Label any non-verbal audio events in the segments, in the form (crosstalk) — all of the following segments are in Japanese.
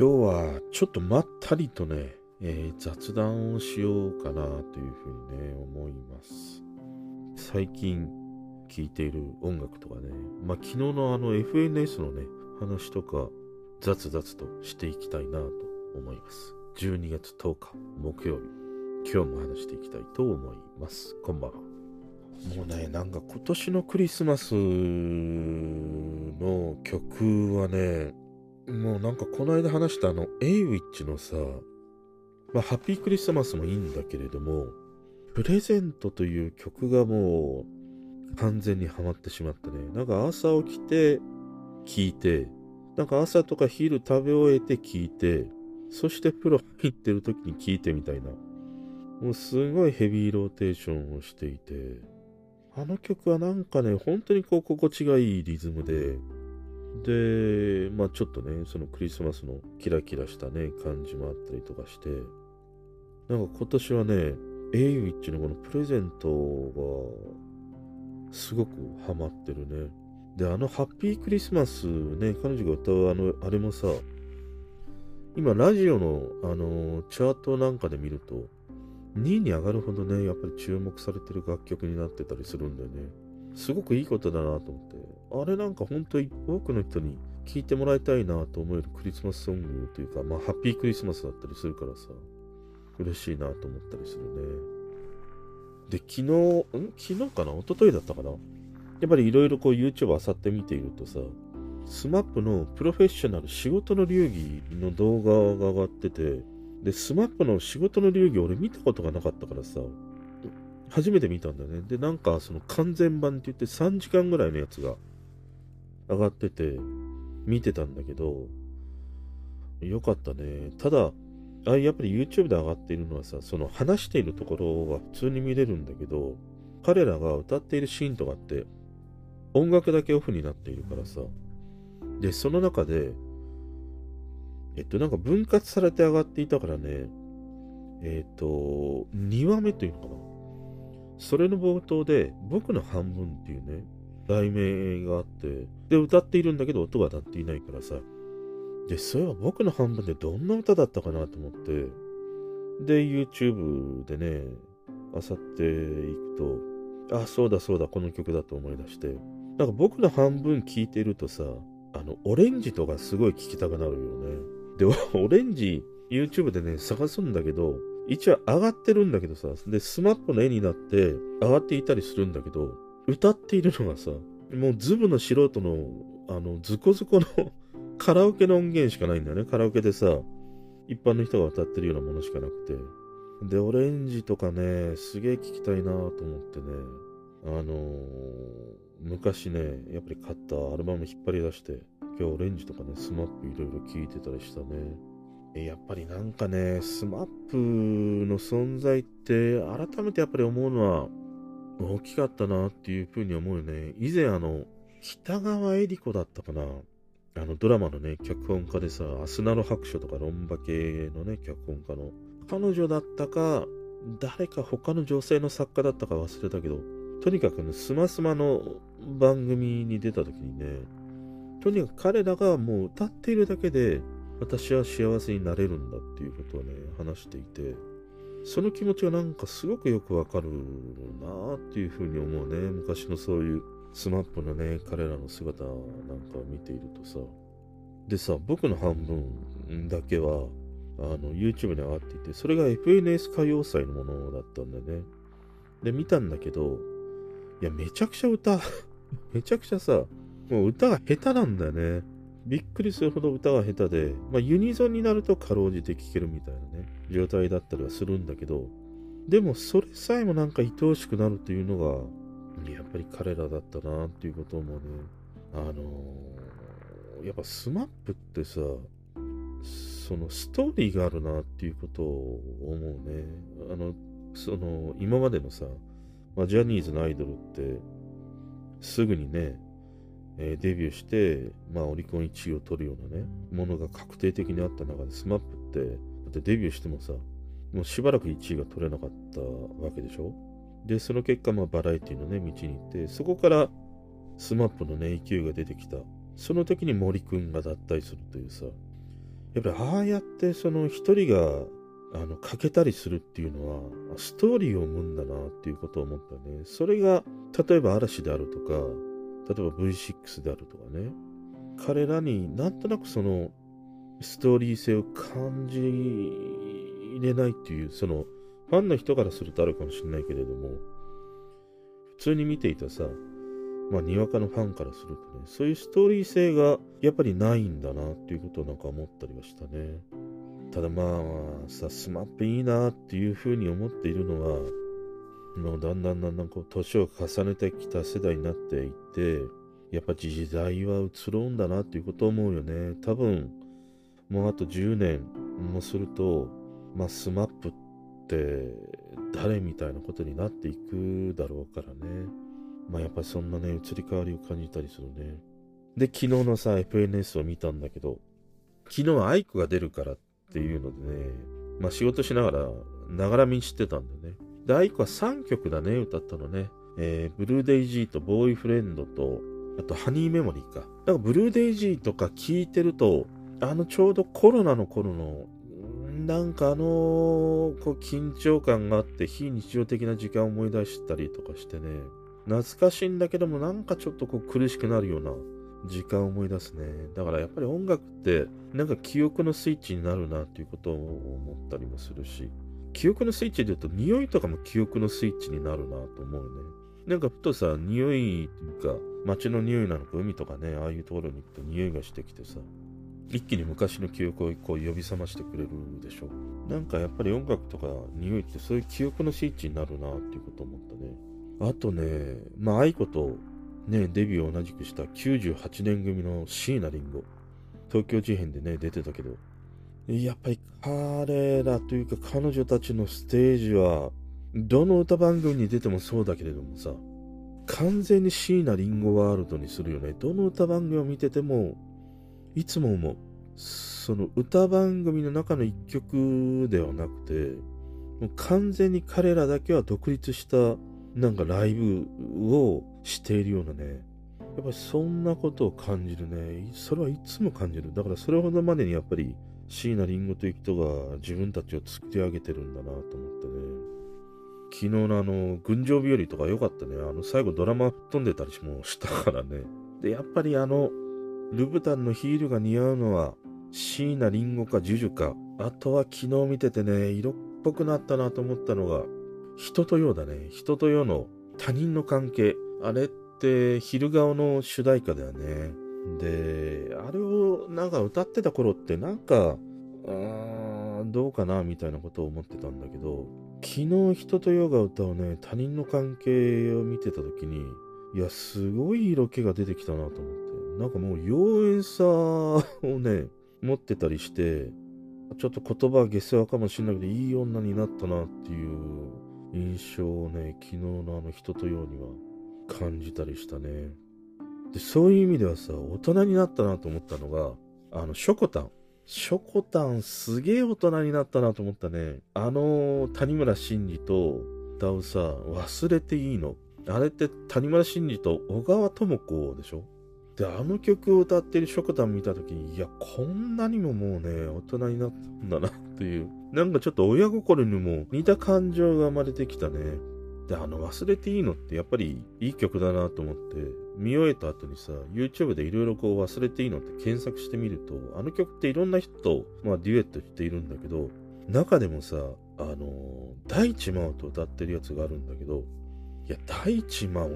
今日はちょっとまったりとね、えー、雑談をしようかなというふうにね、思います。最近聴いている音楽とかね、まあ、昨日のあの FNS のね、話とか、雑々としていきたいなと思います。12月10日木曜日、今日も話していきたいと思います。こんばんは。もうね、なんか今年のクリスマスの曲はね、もうなんかこの間話したあの、エイウィッチのさ、まあ、ハッピークリスマスもいいんだけれども、プレゼントという曲がもう完全にハマってしまったね。なんか朝起きて聴いて、なんか朝とか昼食べ終えて聴いて、そして風呂入ってる時に聴いてみたいな。もうすごいヘビーローテーションをしていて、あの曲はなんかね、本当にこう心地がいいリズムで、で、まあちょっとね、そのクリスマスのキラキラしたね、感じもあったりとかして、なんか今年はね、エイウィッチのこのプレゼントがすごくハマってるね。で、あのハッピークリスマスね、彼女が歌うあの、あれもさ、今ラジオのあのチャートなんかで見ると、2位に上がるほどね、やっぱり注目されてる楽曲になってたりするんだよね。すごくいいことだなと思って。あれなんか本当に多くの人に聴いてもらいたいなと思えるクリスマスソングというか、まあハッピークリスマスだったりするからさ、嬉しいなと思ったりするね。で、昨日、ん？昨日かな？一昨日だったかな？やっぱりいろいろこう YouTube あさって見ているとさ、SMAP のプロフェッショナル仕事の流儀の動画が上がってて、で、SMAP の仕事の流儀俺見たことがなかったからさ、初めて見たんだよね。で、なんかその完全版って言って3時間ぐらいのやつが上がってて、見てたんだけど、よかったね。ただ、あやっぱり YouTube で上がっているのはさ、その話しているところは普通に見れるんだけど、彼らが歌っているシーンとかって、音楽だけオフになっているからさ。で、その中で、えっと、なんか分割されて上がっていたからね、えっと、2話目というのかな。それの冒頭で、僕の半分っていうね、題名があって、で、歌っているんだけど音が鳴っていないからさ。で、そういえば僕の半分でどんな歌だったかなと思って、で、YouTube でね、あさっていくと、あ、そうだそうだ、この曲だと思い出して、なんか僕の半分聴いてるとさ、あの、オレンジとかすごい聴きたくなるよね。で、オレンジ、YouTube でね、探すんだけど、一応上がってるんだけどさ、で、スマップの絵になって上がっていたりするんだけど、歌っているのがさ、もうズブの素人の、あの、ズコズコの (laughs) カラオケの音源しかないんだよね。カラオケでさ、一般の人が歌ってるようなものしかなくて。で、オレンジとかね、すげえ聞きたいなと思ってね、あのー、昔ね、やっぱり買ったアルバム引っ張り出して、今日オレンジとかね、スマップいろいろ聞いてたりしたね。やっぱりなんかね、スマップの存在って改めてやっぱり思うのは大きかったなっていうふうに思うよね。以前あの、北川悦吏子だったかな。あのドラマのね、脚本家でさ、あすなろ白書とかロンバケのね、脚本家の。彼女だったか、誰か他の女性の作家だったか忘れたけど、とにかくね、スマスマの番組に出た時にね、とにかく彼らがもう歌っているだけで、私は幸せになれるんだっていうことをね、話していて、その気持ちがなんかすごくよくわかるなっていうふうに思うね。昔のそういうスマップのね、彼らの姿なんかを見ているとさ。でさ、僕の半分だけは、あの、YouTube に上がっていて、それが FNS 歌謡祭のものだったんだよね。で、見たんだけど、いや、めちゃくちゃ歌、(laughs) めちゃくちゃさ、もう歌が下手なんだよね。びっくりするほど歌が下手で、まあ、ユニゾンになるとかろうじて聴けるみたいなね、状態だったりはするんだけど、でもそれさえもなんか愛おしくなるというのが、やっぱり彼らだったなっていうこともね、あのー、やっぱスマップってさ、そのストーリーがあるなっていうことを思うね。あの、その、今までのさ、まあ、ジャニーズのアイドルって、すぐにね、え、デビューして、まあ、オリコン1位を取るようなね、ものが確定的にあった中で、スマップって、だってデビューしてもさ、もうしばらく1位が取れなかったわけでしょ？で、その結果、まあ、バラエティのね、道に行って、そこからスマップのね、勢いが出てきた。その時に森くんが脱退するというさ、やっぱりああやってその一人があの欠けたりするっていうのはストーリーを生むんだなっていうことを思ったね。それが例えば嵐であるとか、例えば V6 であるとかね。彼らになんとなくそのストーリー性を感じれないっていう、そのファンの人からするとあるかもしれないけれども、普通に見ていたさ、まあ、にわかのファンからするとね、そういうストーリー性がやっぱりないんだなっていうことをなんか思ったりはしたね。ただまあさ、スマップいいなっていうふうに思っているのは、もうだんだんだんだんこう年を重ねてきた世代になっていって、やっぱ時代は移ろうんだなっていうことを思うよね。多分、もうあと10年もすると、まあスマップって誰みたいなことになっていくだろうからね。まあやっぱりそんなね、移り変わりを感じたりするね。で、昨日のさ、FNS を見たんだけど、昨日は aiko が出るからっていうのでね、まあ仕事しながら、ながら見してたんだよね。で、 aiko は3曲だね、歌ったのね。えー、ブルーデイジーとボーイフレンドと、あとハニーメモリーか。だからブルーデイジーとか聞いてると、あのちょうどコロナの頃の、なんかあのこう緊張感があって非日常的な時間を思い出したりとかしてね、懐かしいんだけどもなんかちょっとこう苦しくなるような時間を思い出すね。だからやっぱり音楽ってなんか記憶のスイッチになるなっていうことを思ったりもするし、記憶のスイッチで言うと匂いとかも記憶のスイッチになるなと思うね。なんかふとさ、匂いというか街の匂いなのか海とかね、ああいうところに行くと匂いがしてきてさ、一気に昔の記憶をこう呼び覚ましてくれるでしょ。なんかやっぱり音楽とか匂いってそういう記憶のスイッチになるなっていうこと思ったね。あとね、まあ愛子とね、デビューを同じくした98年組の椎名林檎。東京事変でね、出てたけど、やっぱり彼らというか彼女たちのステージは、どの歌番組に出てもそうだけれどもさ、完全に椎名林檎ワールドにするよね。どの歌番組を見てても、いつも思う。その歌番組の中の一曲ではなくて、もう完全に彼らだけは独立したなんかライブをしているようなね、やっぱりそんなことを感じるね。それはいつも感じる。だからそれほどまでにやっぱり椎名林檎という人が自分たちを作り上げてるんだなと思ってね。昨日のあの、群青日和とか良かったね。あの、最後ドラマ吹っ飛んでたりもしたからね。で、やっぱりあの、ルブタンのヒールが似合うのは、椎名林檎かジュジュか。あとは昨日見ててね、色っぽくなったなと思ったのが、人と世だね。人と世の他人の関係。あれって昼顔の主題歌だよね。で、あれをなんか歌ってた頃ってなんか、あどうかなみたいなことを思ってたんだけど、昨日人と世が歌うね、他人の関係を見てた時に、いや、すごい色気が出てきたなと思って。なんかもう妖艶さをね、持ってたりして、ちょっと言葉は下世話かもしれないけど、いい女になったなっていう印象をね、昨日のあの人とようには感じたりしたね。で、そういう意味ではさ、大人になったなと思ったのが、あの、ショコタン。ショコタンすげえ大人になったなと思ったね。あの、谷村新司と歌うさ、忘れていいの。あれって谷村新司と小川智子でしょ？で、あの曲を歌ってるショコタン見たときに、いや、こんなにももうね、大人になったんだなっていう。なんかちょっと親心にも似た感情が生まれてきたね。で、あの、忘れていいのってやっぱりいい曲だなと思って、見終えた後にさ、YouTube でいろいろこう忘れていいのって検索してみると、あの曲っていろんな人と、まあ、デュエットしているんだけど、中でもさ、あの、大地真央と歌ってるやつがあるんだけど、いや、大地真央っ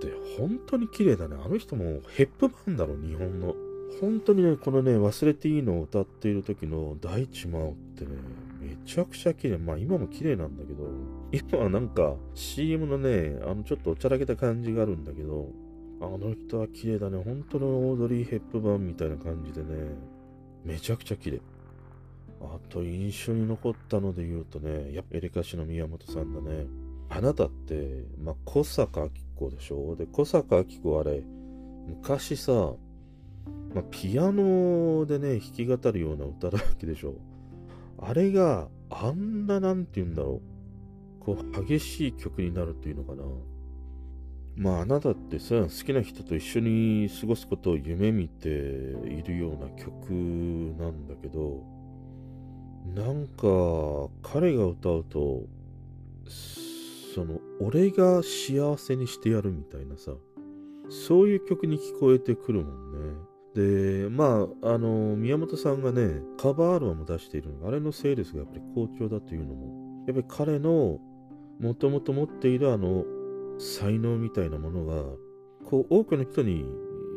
て本当に綺麗だね。あの人もヘップバンだろ、日本の。本当にね、このね、忘れていいのを歌っている時の大地真央ってね、めちゃくちゃ綺麗。まあ今も綺麗なんだけど、今はなんか CM のね、あのちょっとおちゃらけた感じがあるんだけど、あの人は綺麗だね。本当のオードリー・ヘップバーンみたいな感じでね、めちゃくちゃ綺麗。あと印象に残ったので言うとね、やっぱエレカシの宮本さんだね。あなたって、まあ、小坂明子でしょ？で、小坂明子あれ、昔さ、まあ、ピアノでね、弾き語るような歌だらけでしょ？あれがあんななんて言うんだろう。こう、激しい曲になるっていうのかな。まああなたってさ、好きな人と一緒に過ごすことを夢見ているような曲なんだけど、なんか彼が歌うと、その、俺が幸せにしてやるみたいなさ、そういう曲に聞こえてくるもんね。で、まあ、あの、宮本さんがね、カバーアルバム出しているのが、あれのセールスがやっぱり好調だというのも、やっぱり彼のもともと持っているあの、才能みたいなものが、こう、多くの人に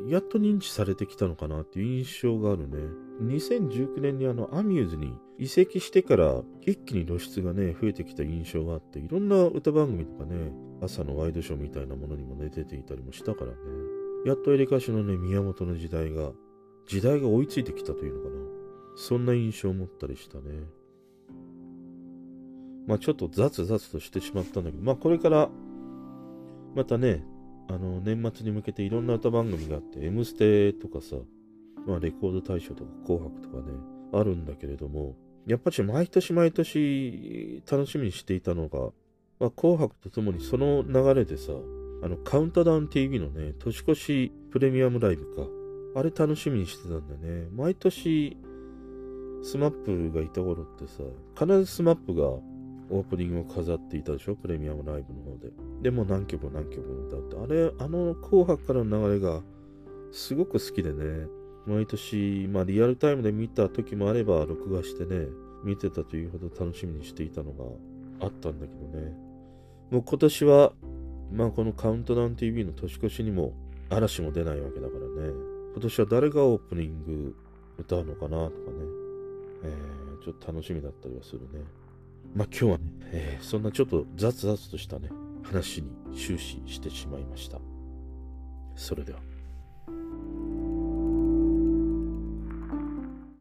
やっと認知されてきたのかなっていう印象があるね。2019年にあの、アミューズに移籍してから一気に露出がね、増えてきた印象があって、いろんな歌番組とかね、朝のワイドショーみたいなものにもね、出ていたりもしたからね。やっとエレカシのね、宮本の時代が、時代が追いついてきたというのかな。そんな印象を持ったりしたね。まあちょっと雑雑としてしまったんだけど、まあこれから、またね、あの、年末に向けていろんな歌番組があって、M ステとかさ、まあレコード大賞とか紅白とかね、あるんだけれども、やっぱり毎年毎年楽しみにしていたのが、まあ紅白とともにその流れでさ、あの、カウントダウン TV のね、年越しプレミアムライブか。あれ楽しみにしてたんだよね。毎年、スマップがいた頃ってさ、必ずスマップがオープニングを飾っていたでしょ？プレミアムライブの方で。でも何曲も何曲も歌って。あれ、あの紅白からの流れがすごく好きでね。毎年、まあリアルタイムで見た時もあれば、録画してね、見てたというほど楽しみにしていたのがあったんだけどね。もう今年はまあこのカウントダウン TV の年越しにも嵐も出ないわけだからね。今年は誰がオープニング歌うのかなとかね。えー、ちょっと楽しみだったりはするね。まあ今日はね、えー、そんなちょっと雑々としたね、話に終始してしまいました。それでは。